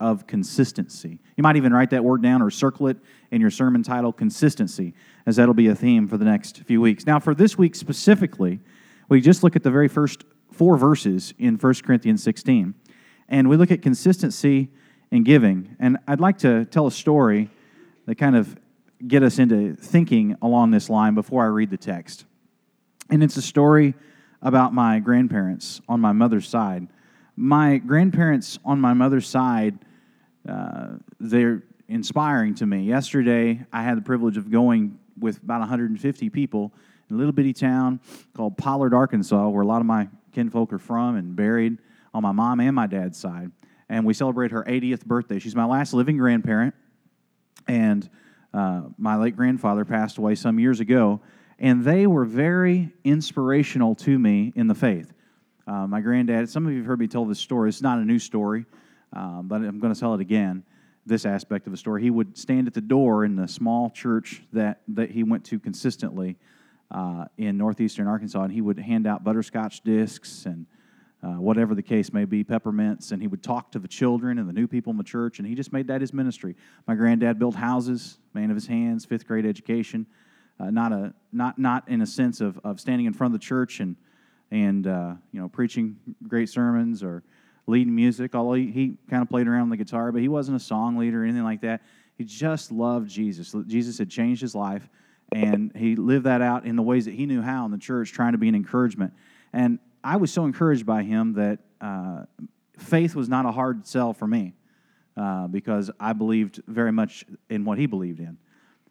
of consistency. You might even write that word down or circle it in your sermon title, consistency, as that'll be a theme for the next few weeks. Now, for this week specifically, we just look at the very first four verses in 1 Corinthians 16, and we look at consistency in giving. And I'd like to tell a story that kind of get us into thinking along this line before I read the text. And it's a story about my grandparents on my mother's side my grandparents on my mother's side, uh, they're inspiring to me. Yesterday, I had the privilege of going with about 150 people in a little bitty town called Pollard, Arkansas, where a lot of my kinfolk are from and buried on my mom and my dad's side. And we celebrate her 80th birthday. She's my last living grandparent, and uh, my late grandfather passed away some years ago. And they were very inspirational to me in the faith. Uh, my granddad, some of you have heard me tell this story. It's not a new story, uh, but I'm going to tell it again. This aspect of the story. He would stand at the door in the small church that, that he went to consistently uh, in northeastern Arkansas, and he would hand out butterscotch discs and uh, whatever the case may be, peppermints, and he would talk to the children and the new people in the church, and he just made that his ministry. My granddad built houses, man of his hands, fifth grade education, uh, not a not not in a sense of, of standing in front of the church and and uh, you know preaching great sermons or leading music. Although he, he kind of played around the guitar, but he wasn't a song leader or anything like that. He just loved Jesus. Jesus had changed his life, and he lived that out in the ways that he knew how in the church, trying to be an encouragement. And I was so encouraged by him that uh, faith was not a hard sell for me uh, because I believed very much in what he believed in.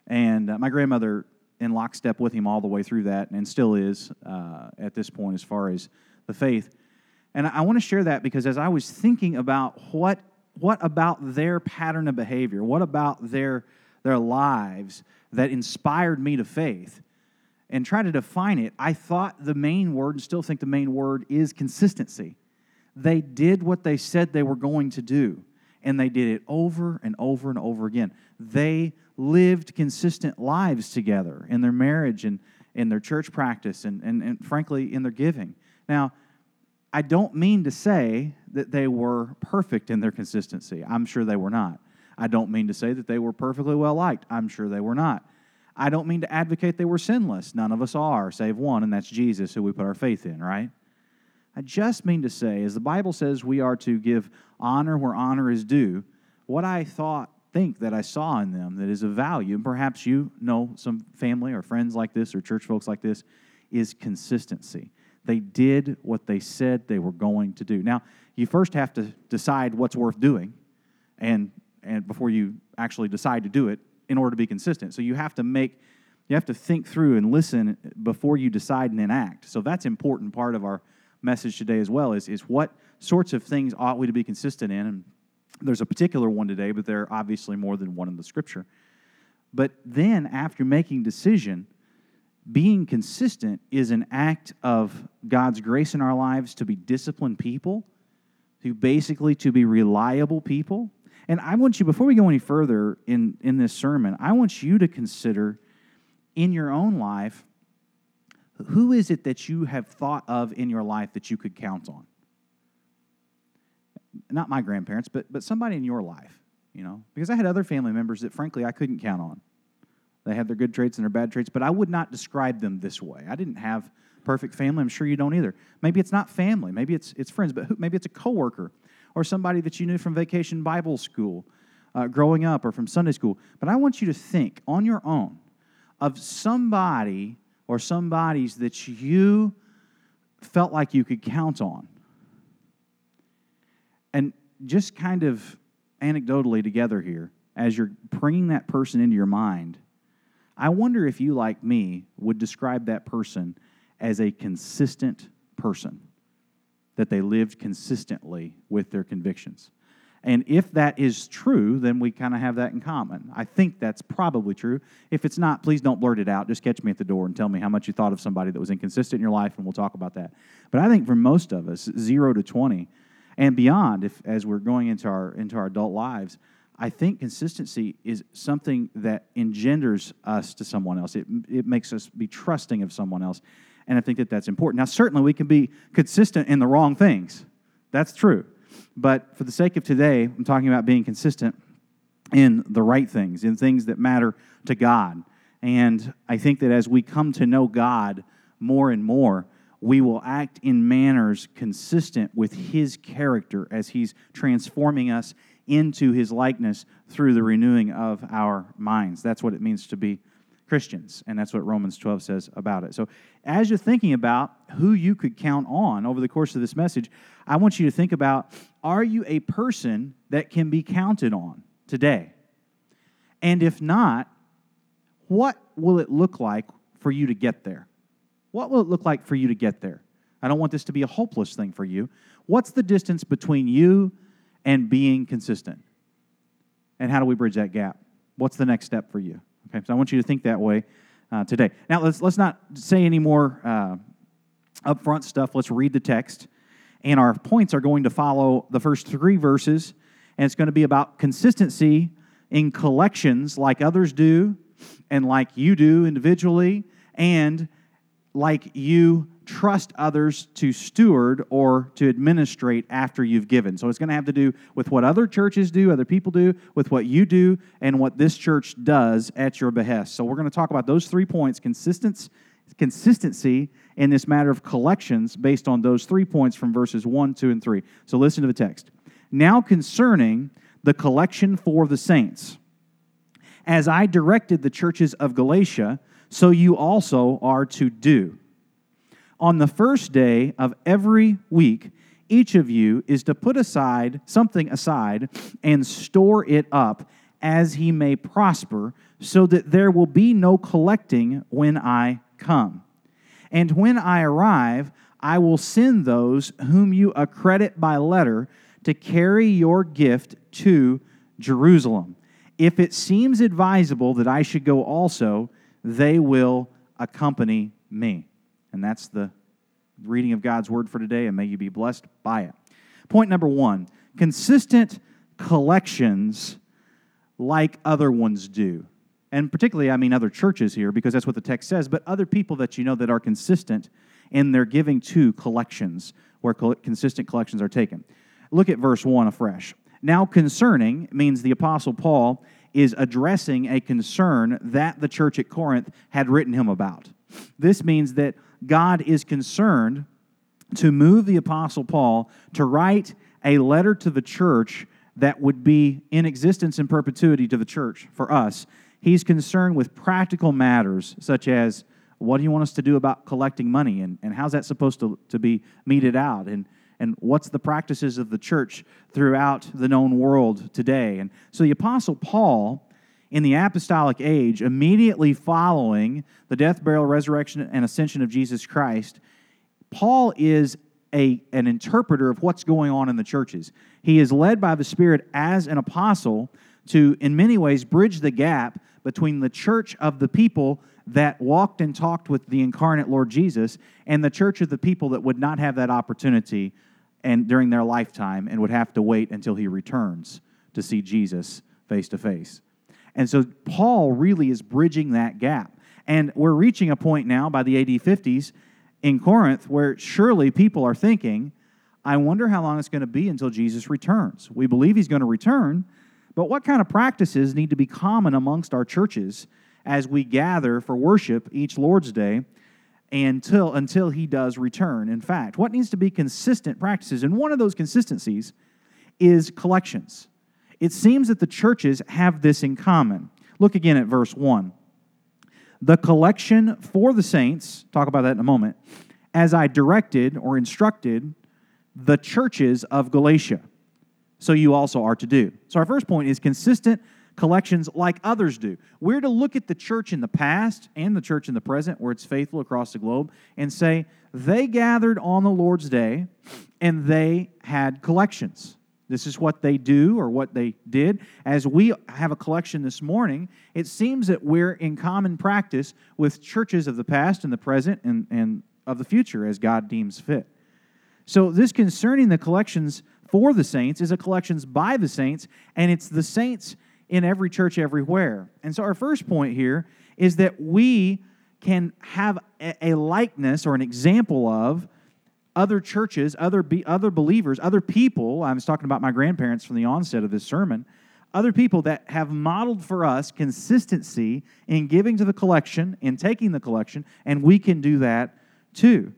And uh, my grandmother in lockstep with him all the way through that and still is uh, at this point as far as the faith. And I want to share that because as I was thinking about what, what about their pattern of behavior, what about their, their lives that inspired me to faith, and try to define it, I thought the main word, and still think the main word, is consistency. They did what they said they were going to do, and they did it over and over and over again. They lived consistent lives together in their marriage and in their church practice and, and, and frankly in their giving. Now, I don't mean to say that they were perfect in their consistency. I'm sure they were not. I don't mean to say that they were perfectly well liked. I'm sure they were not. I don't mean to advocate they were sinless. None of us are, save one, and that's Jesus, who we put our faith in, right? I just mean to say, as the Bible says we are to give honor where honor is due, what I thought think that I saw in them that is of value, and perhaps you know some family or friends like this or church folks like this, is consistency. They did what they said they were going to do. Now, you first have to decide what's worth doing, and and before you actually decide to do it, in order to be consistent. So you have to make, you have to think through and listen before you decide and enact. So that's important part of our message today as well. Is is what sorts of things ought we to be consistent in, and there's a particular one today, but there are obviously more than one in the scripture. But then, after making decision, being consistent is an act of God's grace in our lives to be disciplined people, to basically to be reliable people. And I want you, before we go any further in, in this sermon, I want you to consider in your own life who is it that you have thought of in your life that you could count on? not my grandparents, but, but somebody in your life, you know, because I had other family members that frankly I couldn't count on. They had their good traits and their bad traits, but I would not describe them this way. I didn't have perfect family. I'm sure you don't either. Maybe it's not family. Maybe it's, it's friends, but who, maybe it's a coworker or somebody that you knew from vacation Bible school uh, growing up or from Sunday school. But I want you to think on your own of somebody or somebody's that you felt like you could count on and just kind of anecdotally together here, as you're bringing that person into your mind, I wonder if you, like me, would describe that person as a consistent person, that they lived consistently with their convictions. And if that is true, then we kind of have that in common. I think that's probably true. If it's not, please don't blurt it out. Just catch me at the door and tell me how much you thought of somebody that was inconsistent in your life, and we'll talk about that. But I think for most of us, zero to 20, and beyond if as we're going into our into our adult lives i think consistency is something that engenders us to someone else it, it makes us be trusting of someone else and i think that that's important now certainly we can be consistent in the wrong things that's true But for the sake of today, I'm talking about being consistent in the right things, in things that matter to God. And I think that as we come to know God more and more, we will act in manners consistent with His character as He's transforming us into His likeness through the renewing of our minds. That's what it means to be Christians, and that's what Romans 12 says about it. So, as you're thinking about who you could count on over the course of this message, I want you to think about are you a person that can be counted on today? And if not, what will it look like for you to get there? What will it look like for you to get there? I don't want this to be a hopeless thing for you. What's the distance between you and being consistent? And how do we bridge that gap? What's the next step for you? Okay, so I want you to think that way uh, today. Now, let's, let's not say any more uh, upfront stuff. Let's read the text. And our points are going to follow the first three verses, and it's going to be about consistency in collections like others do, and like you do individually, and like you trust others to steward or to administrate after you've given. So it's going to have to do with what other churches do, other people do, with what you do, and what this church does at your behest. So we're going to talk about those three points consistency, consistency in this matter of collections based on those three points from verses 1, 2, and 3. So listen to the text. Now concerning the collection for the saints, as I directed the churches of Galatia, so you also are to do. On the first day of every week, each of you is to put aside something aside and store it up as he may prosper, so that there will be no collecting when I come. And when I arrive, I will send those whom you accredit by letter to carry your gift to Jerusalem. If it seems advisable that I should go also, they will accompany me. And that's the reading of God's word for today, and may you be blessed by it. Point number one consistent collections like other ones do. And particularly, I mean other churches here, because that's what the text says, but other people that you know that are consistent in their giving to collections, where consistent collections are taken. Look at verse 1 afresh. Now, concerning means the Apostle Paul is addressing a concern that the church at Corinth had written him about. This means that God is concerned to move the Apostle Paul to write a letter to the church that would be in existence in perpetuity to the church for us. He's concerned with practical matters such as what do you want us to do about collecting money and, and how's that supposed to, to be meted out and, and what's the practices of the church throughout the known world today. And so the Apostle Paul in the apostolic age, immediately following the death, burial, resurrection, and ascension of Jesus Christ, Paul is a, an interpreter of what's going on in the churches. He is led by the Spirit as an apostle to, in many ways, bridge the gap between the church of the people that walked and talked with the incarnate Lord Jesus and the church of the people that would not have that opportunity and during their lifetime and would have to wait until he returns to see Jesus face to face. And so Paul really is bridging that gap. And we're reaching a point now by the AD 50s in Corinth where surely people are thinking, I wonder how long it's going to be until Jesus returns. We believe he's going to return, but what kind of practices need to be common amongst our churches as we gather for worship each Lord's Day until, until he does return? In fact, what needs to be consistent practices? And one of those consistencies is collections. It seems that the churches have this in common. Look again at verse 1. The collection for the saints, talk about that in a moment, as I directed or instructed the churches of Galatia. So you also are to do. So our first point is consistent collections like others do. We're to look at the church in the past and the church in the present, where it's faithful across the globe, and say, they gathered on the Lord's day and they had collections. This is what they do or what they did. As we have a collection this morning, it seems that we're in common practice with churches of the past and the present and, and of the future as God deems fit. So, this concerning the collections for the saints is a collections by the saints, and it's the saints in every church everywhere. And so, our first point here is that we can have a likeness or an example of other churches, other, be, other believers, other people. I was talking about my grandparents from the onset of this sermon. Other people that have modeled for us consistency in giving to the collection, in taking the collection, and we can do that too.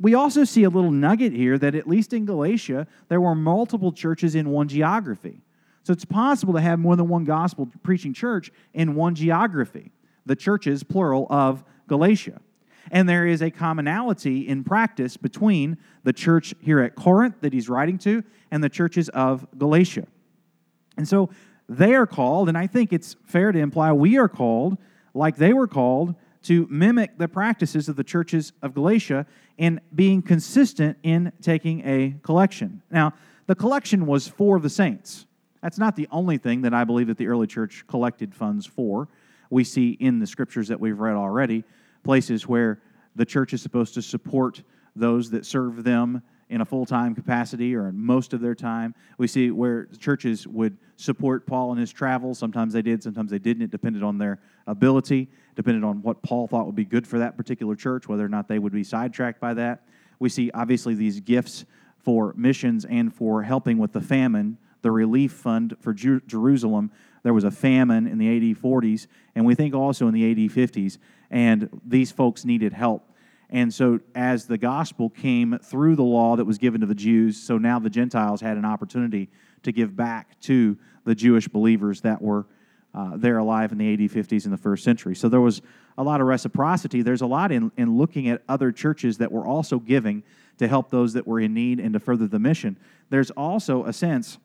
We also see a little nugget here that at least in Galatia, there were multiple churches in one geography. So it's possible to have more than one gospel preaching church in one geography, the churches, plural, of Galatia. And there is a commonality in practice between the church here at Corinth that he's writing to and the churches of Galatia. And so they are called, and I think it's fair to imply we are called, like they were called, to mimic the practices of the churches of Galatia in being consistent in taking a collection. Now, the collection was for the saints. That's not the only thing that I believe that the early church collected funds for. We see in the scriptures that we've read already places where the church is supposed to support those that serve them in a full time capacity or in most of their time. We see where churches would support Paul in his travels. Sometimes they did, sometimes they didn't. It depended on their ability, depended on what Paul thought would be good for that particular church, whether or not they would be sidetracked by that. We see obviously these gifts for missions and for helping with the famine, the relief fund for Jerusalem. There was a famine in the AD 40s, and we think also in the AD 50s and these folks needed help. And so, as the gospel came through the law that was given to the Jews, so now the Gentiles had an opportunity to give back to the Jewish believers that were uh, there alive in the AD 50s in the first century. So, there was a lot of reciprocity. There's a lot in, in looking at other churches that were also giving to help those that were in need and to further the mission. There's also a sense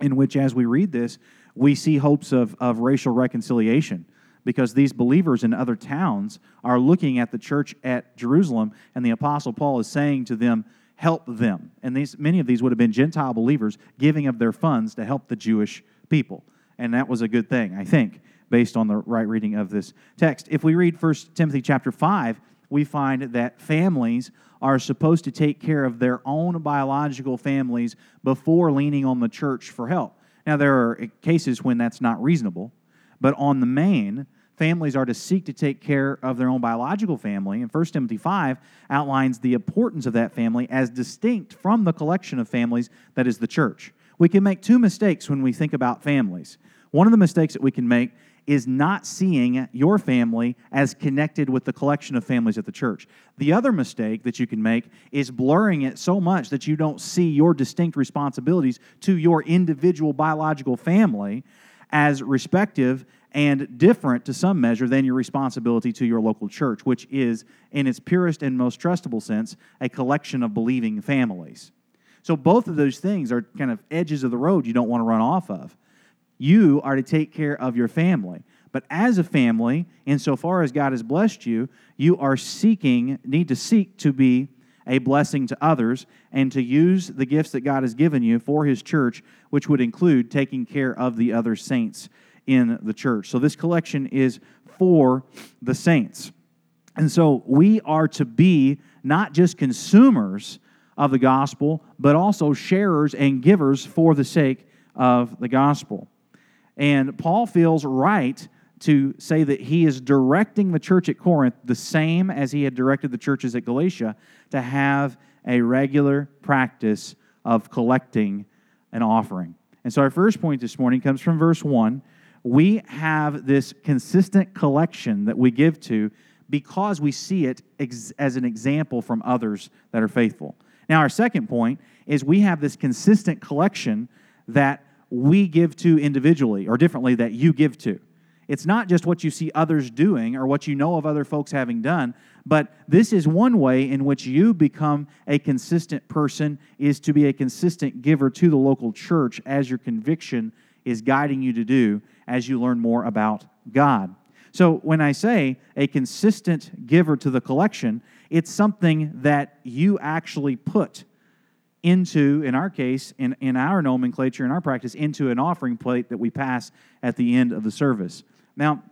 in which, as we read this, we see hopes of, of racial reconciliation because these believers in other towns are looking at the church at Jerusalem, and the Apostle Paul is saying to them, Help them. And these, many of these would have been Gentile believers giving of their funds to help the Jewish people. And that was a good thing, I think, based on the right reading of this text. If we read 1 Timothy chapter 5, we find that families are supposed to take care of their own biological families before leaning on the church for help. Now, there are cases when that's not reasonable, but on the main, families are to seek to take care of their own biological family. And 1 Timothy 5 outlines the importance of that family as distinct from the collection of families that is the church. We can make two mistakes when we think about families. One of the mistakes that we can make is not seeing your family as connected with the collection of families at the church. The other mistake that you can make is blurring it so much that you don't see your distinct responsibilities to your individual biological family as respective and different to some measure than your responsibility to your local church, which is, in its purest and most trustable sense, a collection of believing families. So, both of those things are kind of edges of the road you don't want to run off of. You are to take care of your family. But as a family, insofar as God has blessed you, you are seeking, need to seek to be a blessing to others and to use the gifts that God has given you for His church, which would include taking care of the other saints in the church. So this collection is for the saints. And so we are to be not just consumers of the gospel, but also sharers and givers for the sake of the gospel. And Paul feels right to say that he is directing the church at Corinth the same as he had directed the churches at Galatia to have a regular practice of collecting an offering. And so our first point this morning comes from verse 1. We have this consistent collection that we give to because we see it ex- as an example from others that are faithful. Now, our second point is we have this consistent collection that we give to individually, or differently, that you give to. It's not just what you see others doing or what you know of other folks having done, but this is one way in which you become a consistent person is to be a consistent giver to the local church as your conviction is guiding you to do as you learn more about God. So when I say a consistent giver to the collection, it's something that you actually put into, in our case, in, in our nomenclature, in our practice, into an offering plate that we pass at the end of the service. Now,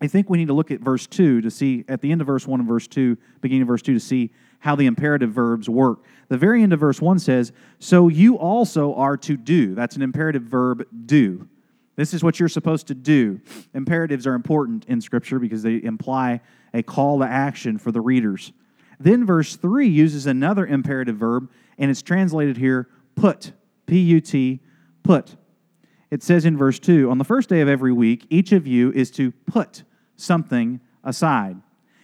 I think we need to look at verse 2 to see, at the end of verse 1 and verse 2, beginning of verse 2, to see how the imperative verbs work. The very end of verse 1 says, So you also are to do. That's an imperative verb, do. This is what you're supposed to do. Imperatives are important in Scripture because they imply a call to action for the readers. Then verse 3 uses another imperative verb, and it's translated here put. P U T, put. It says in verse 2 On the first day of every week, each of you is to put something aside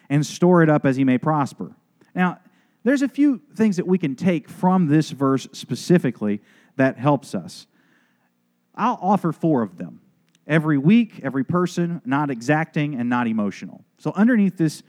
and store it up as he may prosper. Now, there's a few things that we can take from this verse specifically that helps us. I'll offer four of them every week, every person, not exacting, and not emotional. So, underneath this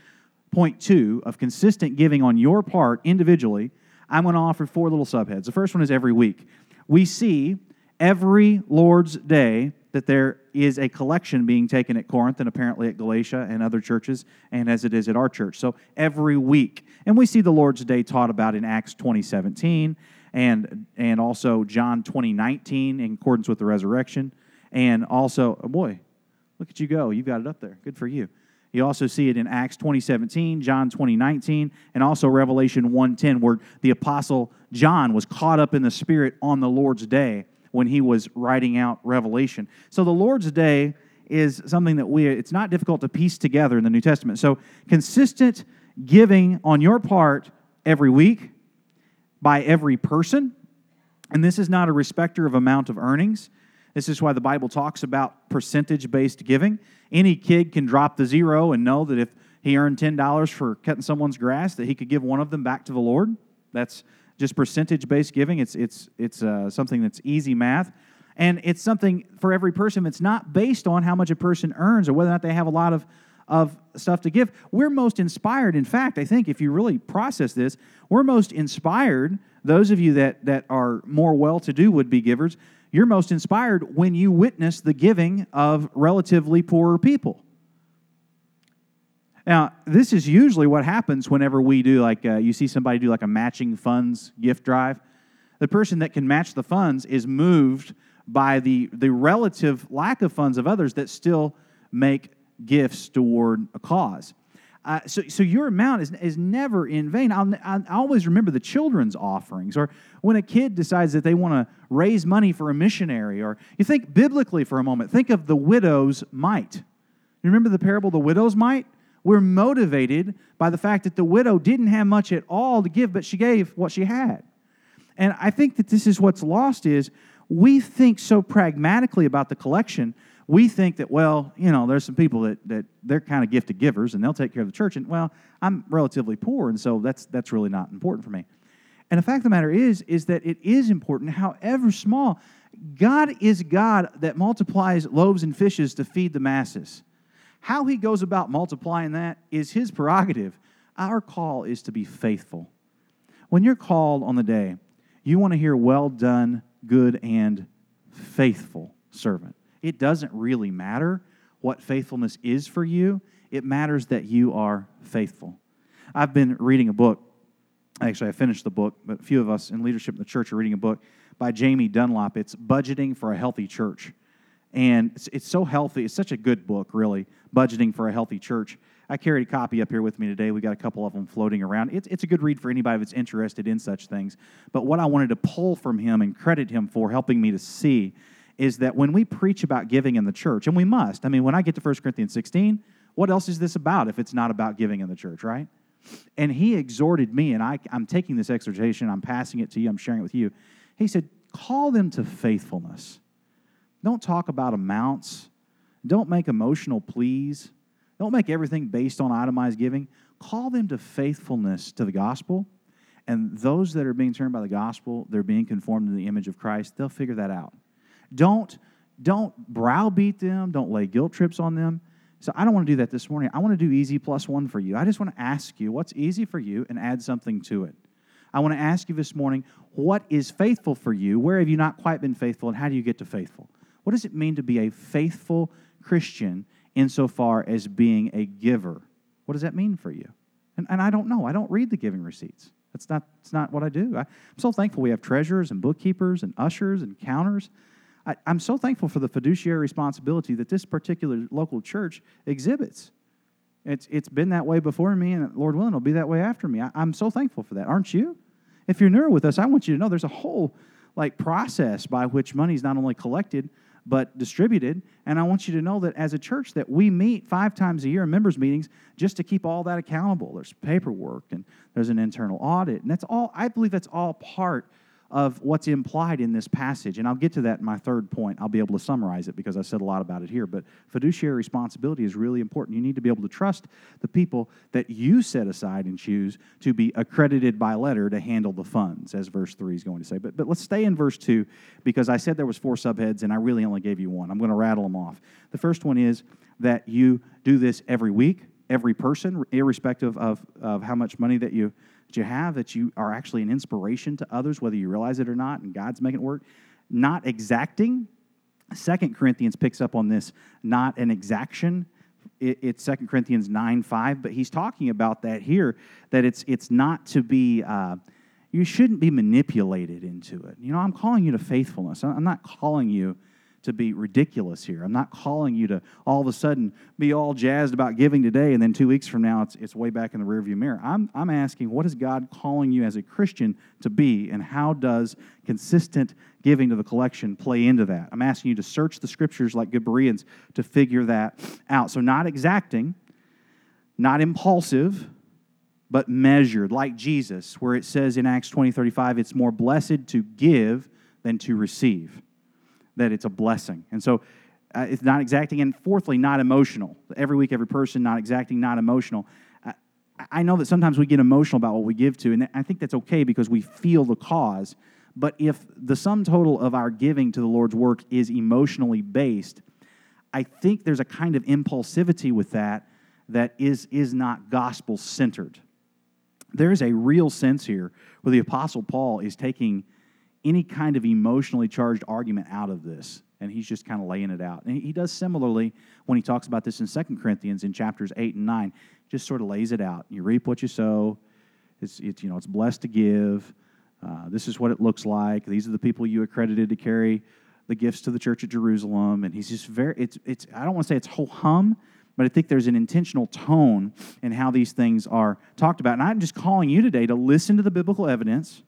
point two of consistent giving on your part individually, I'm going to offer four little subheads. The first one is every week. We see every Lord's Day that there is a collection being taken at Corinth and apparently at Galatia and other churches, and as it is at our church. So every week. And we see the Lord's Day taught about in Acts 2017 and, and also John 2019 in accordance with the resurrection. And also, oh boy, look at you go. You've got it up there. Good for you. You also see it in Acts 2017, John 2019, and also Revelation 110, where the apostle John was caught up in the Spirit on the Lord's day when he was writing out Revelation. So the Lord's day is something that we it's not difficult to piece together in the New Testament. So consistent giving on your part every week by every person. And this is not a respecter of amount of earnings. This is why the Bible talks about percentage based giving. Any kid can drop the zero and know that if he earned $10 for cutting someone's grass, that he could give one of them back to the Lord. That's just percentage based giving. It's, it's, it's uh, something that's easy math. And it's something for every person. It's not based on how much a person earns or whether or not they have a lot of, of stuff to give. We're most inspired. In fact, I think if you really process this, we're most inspired, those of you that, that are more well to do would be givers, you're most inspired when you witness the giving of relatively poorer people. Now, this is usually what happens whenever we do, like, uh, you see somebody do like a matching funds gift drive. The person that can match the funds is moved by the, the relative lack of funds of others that still make gifts toward a cause. Uh, so, so your amount is, is never in vain. I'll, i always remember the children's offerings, or when a kid decides that they want to raise money for a missionary, or you think biblically for a moment, think of the widow's mite. You remember the parable the widow's mite? We're motivated by the fact that the widow didn't have much at all to give, but she gave what she had. And I think that this is what's lost is we think so pragmatically about the collection we think that, well, you know, there's some people that, that they're kind of gifted givers and they'll take care of the church. And, well, I'm relatively poor, and so that's, that's really not important for me. And the fact of the matter is, is that it is important, however small. God is God that multiplies loaves and fishes to feed the masses. How he goes about multiplying that is his prerogative. Our call is to be faithful. When you're called on the day, you want to hear, well done, good and faithful servant. It doesn't really matter what faithfulness is for you, it matters that you are faithful. I've been reading a book. Actually, I finished the book, but a few of us in leadership in the church are reading a book by Jamie Dunlop. It's Budgeting for a Healthy Church. And it's, it's so healthy. It's such a good book, really, Budgeting for a Healthy Church. I carried a copy up here with me today. We got a couple of them floating around. It's, it's a good read for anybody that's interested in such things. But what I wanted to pull from him and credit him for helping me to see is that when we preach about giving in the church, and we must, I mean, when I get to 1 Corinthians 16, what else is this about if it's not about giving in the church, right? And he exhorted me, and I, I'm taking this exhortation, I'm passing it to you, I'm sharing it with you. He said, Call them to faithfulness. Don't talk about amounts. Don't make emotional pleas. Don't make everything based on itemized giving. Call them to faithfulness to the gospel. And those that are being turned by the gospel, they're being conformed to the image of Christ, they'll figure that out. Don't, don't browbeat them, don't lay guilt trips on them. So I don't want to do that this morning. I want to do easy plus one for you. I just want to ask you what's easy for you and add something to it. I want to ask you this morning what is faithful for you? Where have you not quite been faithful, and how do you get to faithful? What does it mean to be a faithful Christian insofar as being a giver? What does that mean for you? And, and I don't know. I don't read the giving receipts. That's not, that's not what I do. I, I'm so thankful we have treasurers and bookkeepers and ushers and counters I, am so thankful for the fiduciary responsibility that this particular local church exhibits. It's, it's been that way before me, and Lord willing, it'll be that way after me. I, I'm so thankful for that. Aren't you? If you're newer with us, I want you to know there's a whole like process by which money is not only collected, but distributed. And I want you to know that as a church that we meet five times a year in members meetings just to keep all that accountable. There's paperwork and there's an internal audit. And that's all I believe that's all part of what's implied in this passage. And I'll get to that in my third point. I'll be able to summarize it because I said a lot about it here. But fiduciary responsibility is really important. You need to be able to trust the people that you set aside and choose to be accredited by letter to handle the funds, as verse 3 is going to say. But, but let's stay in verse 2 because I said there was four subheads and I really only gave you one. I'm going to rattle them off. The first one is that you do this every week, every person, irrespective of, of how much money that you that you have, that you are actually an inspiration to others, whether you realize it or not, and God's making it work. Not exacting. Second Corinthians picks up on this, not an exaction. it's Second Corinthians 9 5, but he's talking about that here, that it's, it's not to be, uh, you shouldn't be manipulated into it. You know, I'm calling you to faithfulness. I'm not calling you to be ridiculous here. I'm not calling you to all of a sudden be all jazzed about giving today and then two weeks from now it's, it's way back in the rearview mirror. I'm, I'm asking, what is God calling you as a Christian to be, and how does consistent giving to the collection play into that? I'm asking you to search the scriptures like good Bereans to figure that out. So, not exacting, not impulsive, but measured, like Jesus, where it says in Acts 20 35, it's more blessed to give than to receive that it's a blessing. And so uh, it's not exacting. And fourthly, not emotional. Every week, every person, not exacting, not emotional. I, I know that sometimes we get emotional about what we give to, and I think that's okay because we feel the cause. But if the sum total of our giving to the Lord's work is emotionally based, I think there's a kind of impulsivity with that that is, is not gospel centered. There is a real sense here where the Apostle Paul is taking any kind of emotionally charged argument out of this. And he's just kind of laying it out. And he does similarly when he talks about this in Second Corinthians in chapters 8 and 9. Just sort of lays it out. You reap what you sow. It's, it's you know, it's blessed to give. Uh, this is what it looks like. These are the people you accredited to carry the gifts to the church at Jerusalem. And he's just very, it's, it's I don't want to say it's whole hum, but I think there's an intentional tone in how these things are talked about. And I'm just calling you today to listen to the biblical evidence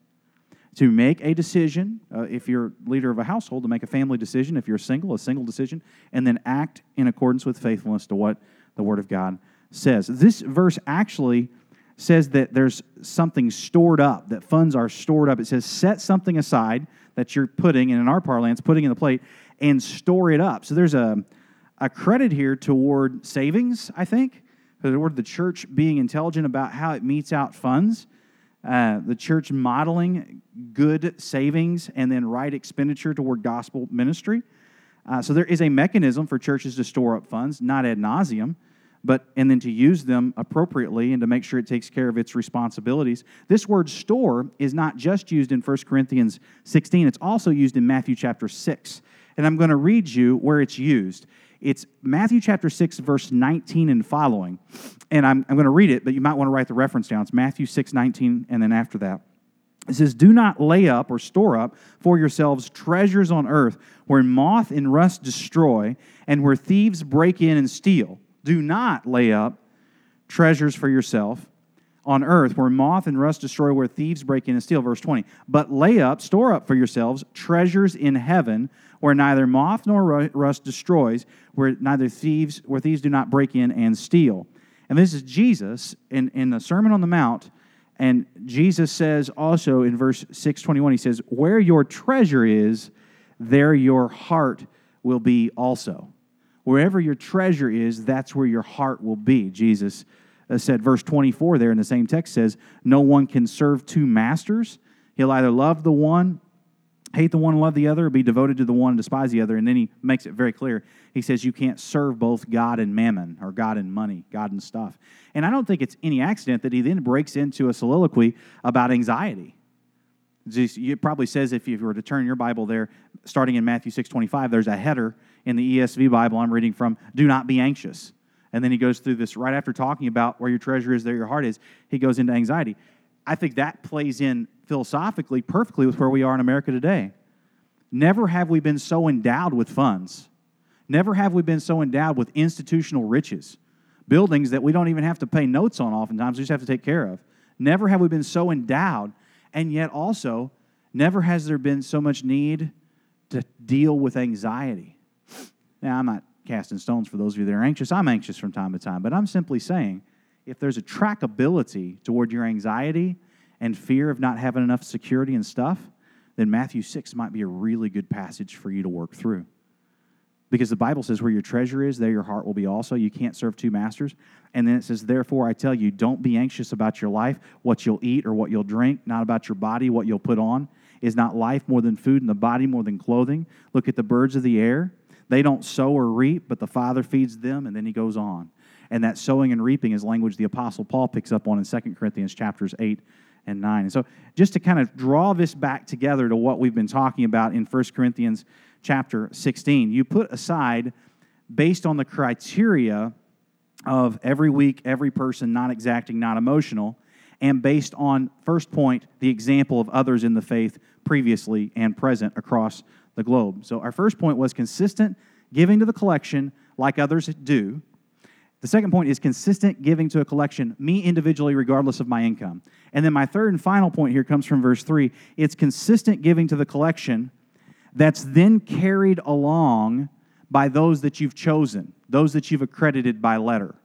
to make a decision, uh, if you're leader of a household, to make a family decision, if you're single, a single decision, and then act in accordance with faithfulness to what the Word of God says. This verse actually says that there's something stored up, that funds are stored up. It says, set something aside that you're putting, and in our parlance, putting in the plate, and store it up. So there's a, a credit here toward savings, I think, toward the church being intelligent about how it metes out funds. Uh, the church modeling good savings and then right expenditure toward gospel ministry. Uh, so there is a mechanism for churches to store up funds, not ad nauseum, but and then to use them appropriately and to make sure it takes care of its responsibilities. This word store is not just used in 1 Corinthians 16, it's also used in Matthew chapter 6. And I'm going to read you where it's used. It's Matthew chapter 6, verse 19 and following. And I'm, I'm going to read it, but you might want to write the reference down. It's Matthew 6, 19, and then after that. It says, Do not lay up or store up for yourselves treasures on earth where moth and rust destroy and where thieves break in and steal. Do not lay up treasures for yourself on earth where moth and rust destroy, where thieves break in and steal. Verse 20. But lay up, store up for yourselves treasures in heaven where neither moth nor rust destroys, where neither thieves, where thieves do not break in and steal. And this is Jesus in, in the Sermon on the Mount. And Jesus says also in verse 621, he says, Where your treasure is, there your heart will be also. Wherever your treasure is, that's where your heart will be. Jesus said, verse 24 there in the same text says, No one can serve two masters. He'll either love the one hate the one and love the other, or be devoted to the one and despise the other. And then he makes it very clear. He says you can't serve both God and mammon, or God and money, God and stuff. And I don't think it's any accident that he then breaks into a soliloquy about anxiety. It probably says if you were to turn your Bible there, starting in Matthew 6:25, there's a header in the ESV Bible I'm reading from, do not be anxious. And then he goes through this right after talking about where your treasure is, there your heart is. He goes into anxiety. I think that plays in philosophically perfectly with where we are in America today. Never have we been so endowed with funds. Never have we been so endowed with institutional riches, buildings that we don't even have to pay notes on oftentimes, we just have to take care of. Never have we been so endowed, and yet also, never has there been so much need to deal with anxiety. Now, I'm not casting stones for those of you that are anxious. I'm anxious from time to time, but I'm simply saying if there's a trackability toward your anxiety and fear of not having enough security and stuff, then Matthew 6 might be a really good passage for you to work through. Because the Bible says, where your treasure is, there your heart will be also. You can't serve two masters. And then it says, therefore, I tell you, don't be anxious about your life, what you'll eat or what you'll drink, not about your body, what you'll put on. Is not life more than food and the body more than clothing? Look at the birds of the air. They don't sow or reap, but the Father feeds them. And then he goes on. And that sowing and reaping is language the Apostle Paul picks up on in 2 Corinthians chapters 8 and 9. And so, just to kind of draw this back together to what we've been talking about in 1 Corinthians chapter 16. You put aside, based on the criteria of every week, every person, not exacting, not emotional, and based on, first point, the example of others in the faith previously and present across the globe. So, our first point was consistent giving to the collection like others do. The second point is consistent giving to a collection, me individually, regardless of my income. And then my third and final point here comes from verse 3 it's consistent giving to the collection that's then carried along by those that you've chosen, those that you've accredited by letter.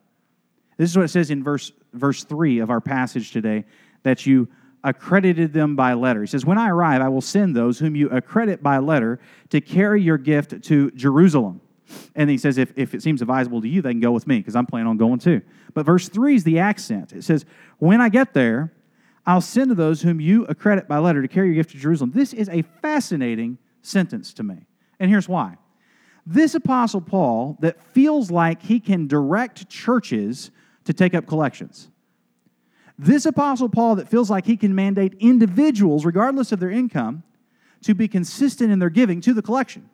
This is what it says in verse, verse 3 of our passage today that you accredited them by letter. He says, When I arrive, I will send those whom you accredit by letter to carry your gift to Jerusalem. And he says, if, if it seems advisable to you, they can go with me because I'm planning on going too. But verse 3 is the accent. It says, When I get there, I'll send to those whom you accredit by letter to carry your gift to Jerusalem. This is a fascinating sentence to me. And here's why. This Apostle Paul that feels like he can direct churches to take up collections. This Apostle Paul that feels like he can mandate individuals, regardless of their income, to be consistent in their giving to the collection.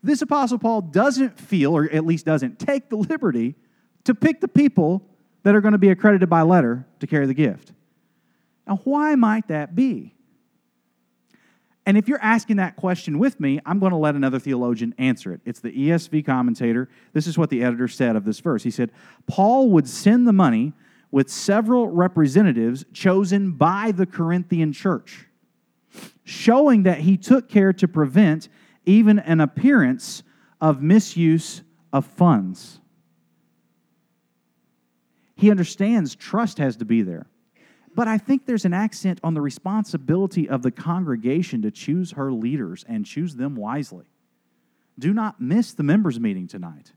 This Apostle Paul doesn't feel, or at least doesn't take the liberty, to pick the people that are going to be accredited by letter to carry the gift. Now, why might that be? And if you're asking that question with me, I'm going to let another theologian answer it. It's the ESV commentator. This is what the editor said of this verse. He said, Paul would send the money with several representatives chosen by the Corinthian church, showing that he took care to prevent even an appearance of misuse of funds. He understands trust has to be there. But I think there's an accent on the responsibility of the congregation to choose her leaders and choose them wisely. Do not miss the members' meeting tonight,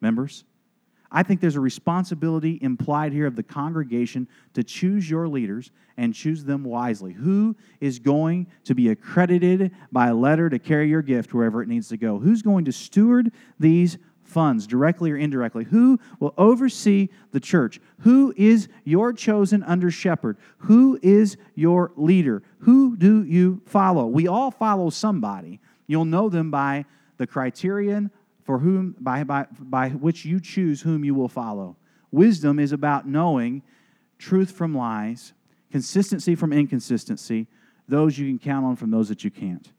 members. I think there's a responsibility implied here of the congregation to choose your leaders and choose them wisely. Who is going to be accredited by a letter to carry your gift wherever it needs to go? Who's going to steward these funds, directly or indirectly? Who will oversee the church? Who is your chosen under shepherd? Who is your leader? Who do you follow? We all follow somebody. You'll know them by the criterion for whom by, by, by which you choose whom you will follow. Wisdom is about knowing truth from lies, consistency from inconsistency, those you can count on from those that you can't.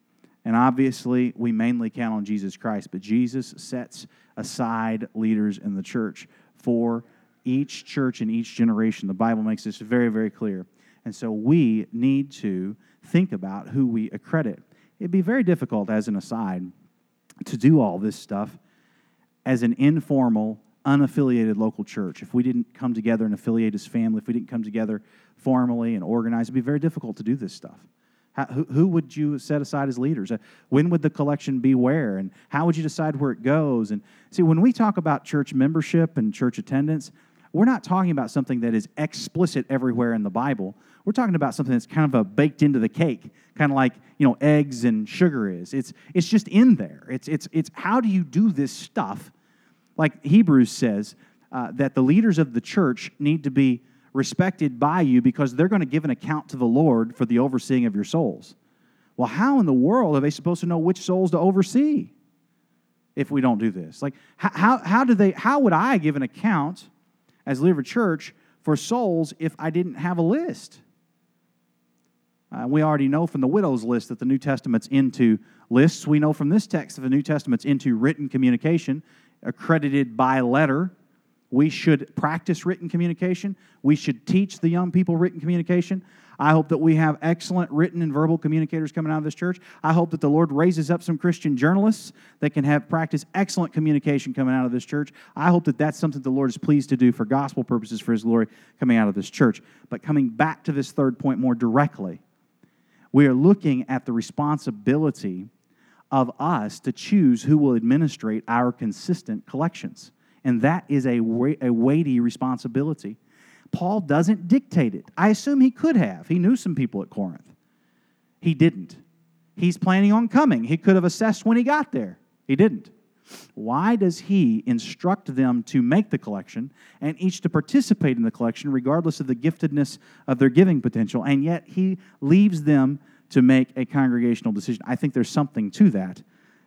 And obviously, we mainly count on Jesus Christ, but Jesus sets aside leaders in the church for each church in each generation. The Bible makes this very, very clear. And so we need to think about who we accredit. It'd be very difficult, as an aside, to do all this stuff as an informal, unaffiliated local church. If we didn't come together and affiliate as family, if we didn't come together formally and organize, it'd be very difficult to do this stuff. How, who, who, would you set aside as leaders? Uh, when would the collection be where? And how would you decide where it goes? And see, when we talk about church membership and church attendance, we're not talking about something that is explicit everywhere in the Bible. We're talking about something that's kind of a baked into the cake, kind of like you know eggs and sugar is. It's it's just in there. It's it's it's how do you do this stuff? Like Hebrews says uh, that the leaders of the church need to be respected by you because they're going to give an account to the Lord for the overseeing of your souls. Well, how in the world are they supposed to know which souls to oversee if we don't do this? Like, how, how, do they, how would I give an account as leader of a church for souls if I didn't have a list? Uh, we already know from the widow's list that the New Testament's into lists. We know from this text that the New Testament's into written communication, accredited by letter. We should practice written communication. We should teach the young people written communication. I hope that we have excellent written and verbal communicators coming out of this church. I hope that the Lord raises up some Christian journalists that can have practice excellent communication coming out of this church. I hope that that's something the Lord is pleased to do for gospel purposes for his glory coming out of this church. But coming back to this third point more directly, we are looking at the responsibility of us to choose who will administrate our consistent collections. And that is a, a weighty responsibility. Paul doesn't dictate it. I assume he could have. He knew some people at Corinth. He didn't. He's planning on coming. He could have assessed when he got there. He didn't. Why does he instruct them to make the collection and each to participate in the collection, regardless of the giftedness of their giving potential, and yet he leaves them to make a congregational decision? I think there's something to that,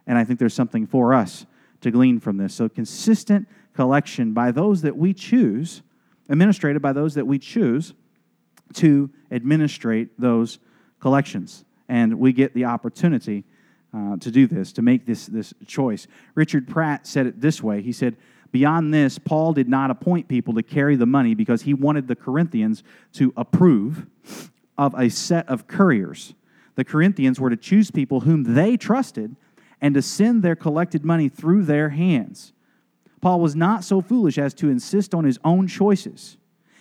and I think there's something for us to glean from this. So, consistent collection by those that we choose administrated by those that we choose to administrate those collections. And we get the opportunity uh, to do this, to make this, this choice. Richard Pratt said it this way He said, Beyond this, Paul did not appoint people to carry the money because he wanted the Corinthians to approve of a set of couriers. The Corinthians were to choose people whom they trusted and to send their collected money through their hands. Paul was not so foolish as to insist on his own choices.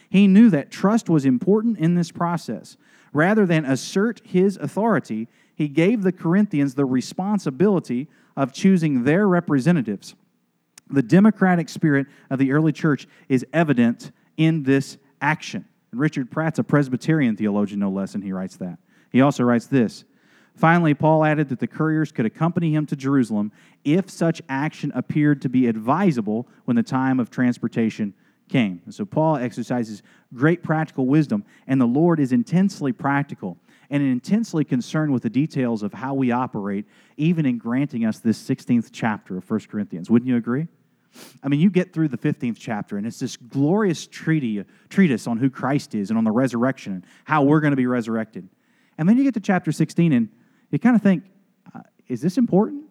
He knew that trust was important in this process. Rather than assert his authority, he gave the Corinthians the responsibility of choosing their representatives. The democratic spirit of the early church is evident in this action. And Richard Pratt's a Presbyterian theologian, no less, and he writes that. He also writes this Finally, Paul added that the couriers could accompany him to Jerusalem if such action appeared to be advisable when the time of transportation came. And so Paul exercises great practical wisdom, and the Lord is intensely practical and intensely concerned with the details of how we operate, even in granting us this 16th chapter of 1 Corinthians. Wouldn't you agree? I mean, you get through the 15th chapter, and it's this glorious treaty, treatise on who Christ is and on the resurrection and how we're going to be resurrected. And then you get to chapter 16, and you kind of think, uh, is this important?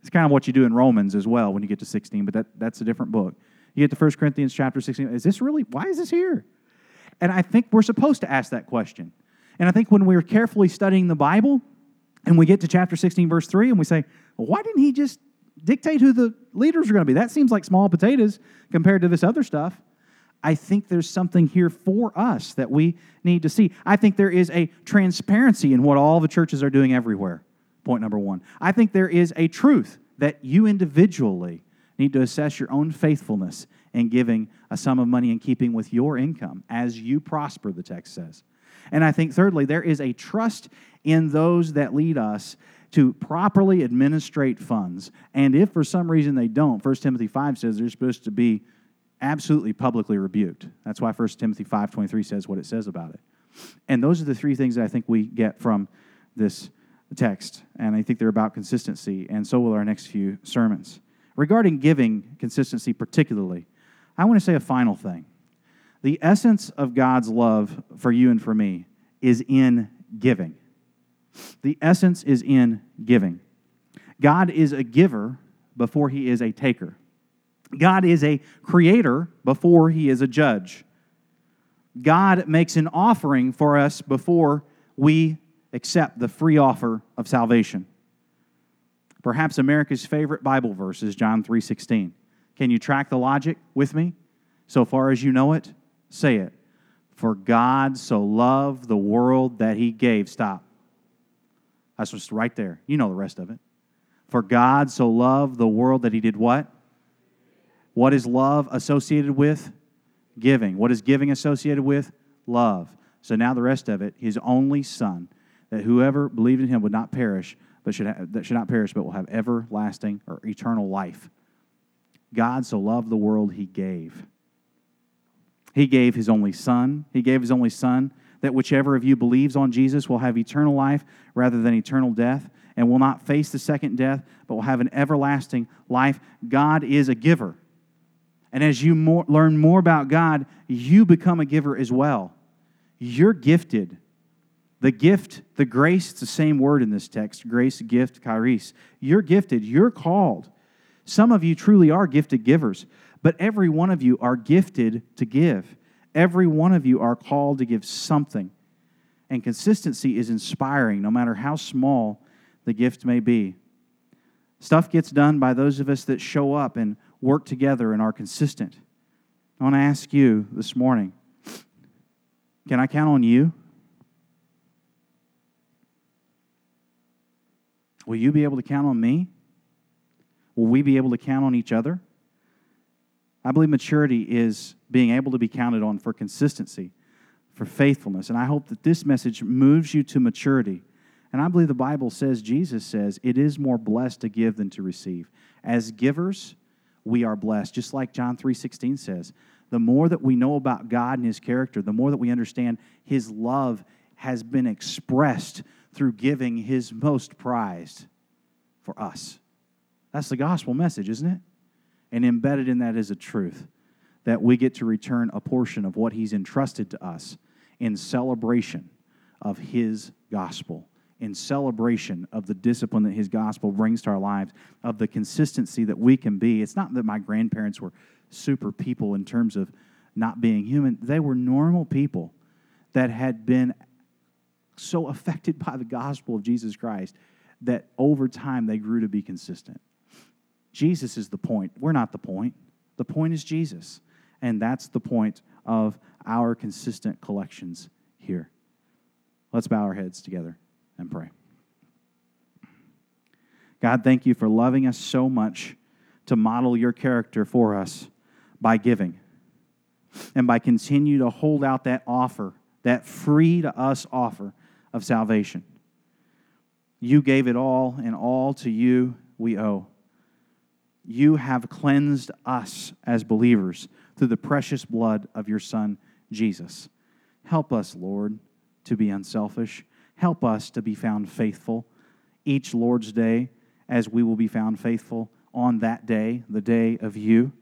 It's kind of what you do in Romans as well when you get to 16, but that, that's a different book. You get to 1 Corinthians chapter 16. Is this really, why is this here? And I think we're supposed to ask that question. And I think when we're carefully studying the Bible and we get to chapter 16, verse 3, and we say, well, why didn't he just dictate who the leaders are going to be? That seems like small potatoes compared to this other stuff. I think there's something here for us that we need to see. I think there is a transparency in what all the churches are doing everywhere. Point number one. I think there is a truth that you individually need to assess your own faithfulness in giving a sum of money in keeping with your income as you prosper, the text says. And I think, thirdly, there is a trust in those that lead us to properly administrate funds. And if for some reason they don't, 1 Timothy 5 says they're supposed to be absolutely publicly rebuked. That's why 1 Timothy 5.23 says what it says about it. And those are the three things that I think we get from this text. And I think they're about consistency, and so will our next few sermons. Regarding giving consistency, particularly, I want to say a final thing. The essence of God's love for you and for me is in giving. The essence is in giving. God is a giver before he is a taker. God is a creator before he is a judge. God makes an offering for us before we accept the free offer of salvation. Perhaps America's favorite Bible verse is John 3:16. Can you track the logic with me? So far as you know it, say it. For God so loved the world that he gave. Stop. That's just right there. You know the rest of it. For God so loved the world that he did what? What is love associated with? Giving. What is giving associated with? Love. So now the rest of it, his only son, that whoever believed in him would not perish, but should have, that should not perish, but will have everlasting or eternal life. God so loved the world, he gave. He gave his only son. He gave his only son that whichever of you believes on Jesus will have eternal life rather than eternal death and will not face the second death, but will have an everlasting life. God is a giver. And as you more, learn more about God, you become a giver as well. You're gifted. The gift, the grace, it's the same word in this text grace, gift, charis. You're gifted. You're called. Some of you truly are gifted givers, but every one of you are gifted to give. Every one of you are called to give something. And consistency is inspiring, no matter how small the gift may be. Stuff gets done by those of us that show up and work together and are consistent. I want to ask you this morning can I count on you? Will you be able to count on me? Will we be able to count on each other? I believe maturity is being able to be counted on for consistency, for faithfulness. And I hope that this message moves you to maturity. And I believe the Bible says, Jesus says, it is more blessed to give than to receive. As givers, we are blessed. Just like John 3:16 says, the more that we know about God and his character, the more that we understand his love has been expressed through giving his most prized for us. That's the gospel message, isn't it? And embedded in that is a truth that we get to return a portion of what he's entrusted to us in celebration of his gospel, in celebration of the discipline that his gospel brings to our lives, of the consistency that we can be. It's not that my grandparents were super people in terms of not being human, they were normal people that had been so affected by the gospel of Jesus Christ that over time they grew to be consistent. Jesus is the point. We're not the point. The point is Jesus. And that's the point of our consistent collections here. Let's bow our heads together and pray. God, thank you for loving us so much to model your character for us by giving and by continue to hold out that offer, that free to us offer of salvation. You gave it all, and all to you we owe. You have cleansed us as believers through the precious blood of your Son, Jesus. Help us, Lord, to be unselfish. Help us to be found faithful each Lord's day as we will be found faithful on that day, the day of you.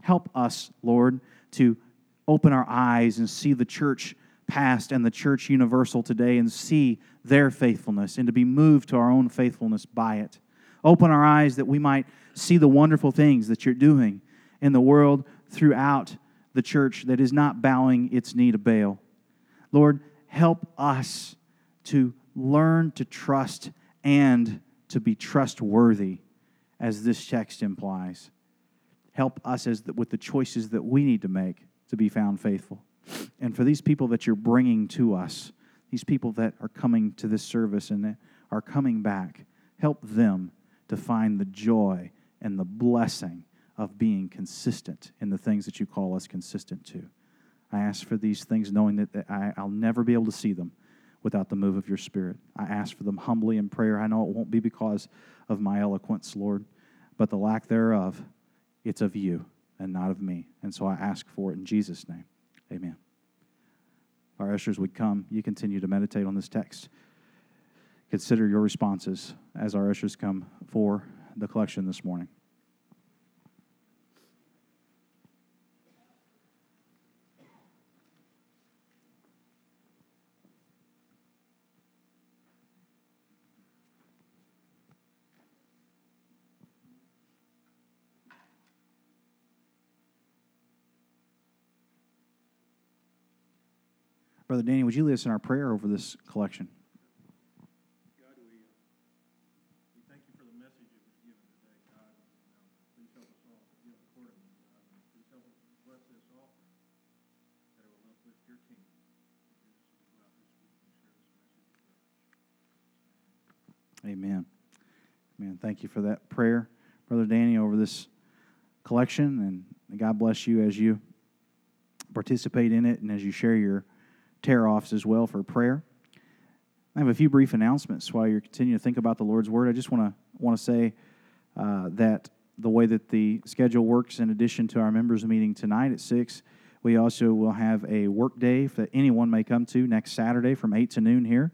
Help us, Lord, to open our eyes and see the church past and the church universal today and see their faithfulness and to be moved to our own faithfulness by it. Open our eyes that we might see the wonderful things that you're doing in the world throughout the church that is not bowing its knee to Baal. Lord, help us to learn to trust and to be trustworthy, as this text implies. Help us as the, with the choices that we need to make to be found faithful. And for these people that you're bringing to us, these people that are coming to this service and that are coming back, help them to find the joy and the blessing of being consistent in the things that you call us consistent to. I ask for these things knowing that, I, I'll never be able to see them without the move of your Spirit. I ask for them humbly in prayer. I know it won't be because of my eloquence, Lord, but the lack thereof, it's of you and not of me. And so I ask for it in Jesus' name. Amen. Our ushers would come. You continue to meditate on this text. Consider your responses as our ushers come for the collection this morning. Brother Danny, would you lead us in our prayer over this collection? God, we, uh, we thank you for the message that was given today, God. Um, please help us all to give accordingly, God. And please help us bless this offering, that it will uplift your kingdom. As we go out this week and share this message with others. Amen. Amen. Thank you for that prayer, Brother Danny, over this collection. And God bless you as you participate in it and as you share your tear offs as well for prayer. I have a few brief announcements while you're continuing to think about the Lord's Word. I just want to want to say uh, that the way that the schedule works, in addition to our members' meeting tonight at 6, we also will have a work day that anyone may come to next Saturday from 8 to noon here.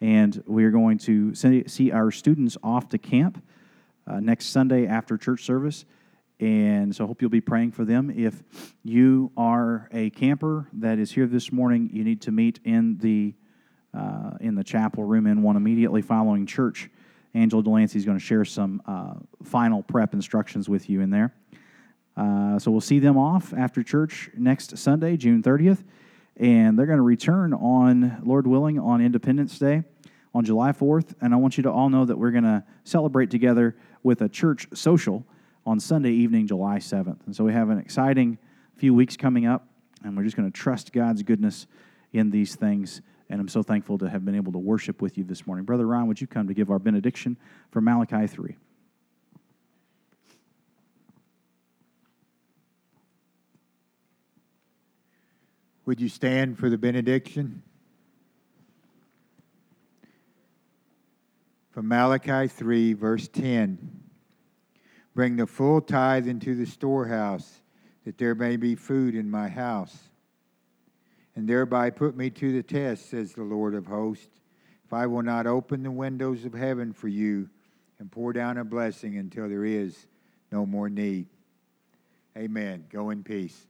And we are going to see our students off to camp uh, next Sunday after church service. And so I hope you'll be praying for them. If you are a camper that is here this morning, you need to meet in the uh, in the chapel room in one immediately following church. Angela Delancey is going to share some uh, final prep instructions with you in there. Uh, so we'll see them off after church next Sunday, June 30th. And they're going to return on, Lord willing, on Independence Day on July 4th. And I want you to all know that we're going to celebrate together with a church social on Sunday evening, July 7th. And so we have an exciting few weeks coming up, and we're just going to trust God's goodness in these things. And I'm so thankful to have been able to worship with you this morning. Brother Ryan, would you come to give our benediction from Malachi 3? Would you stand for the benediction? From Malachi 3, verse 10 Bring the full tithe into the storehouse, that there may be food in my house. And thereby put me to the test, says the Lord of hosts, if I will not open the windows of heaven for you and pour down a blessing until there is no more need. Amen. Go in peace.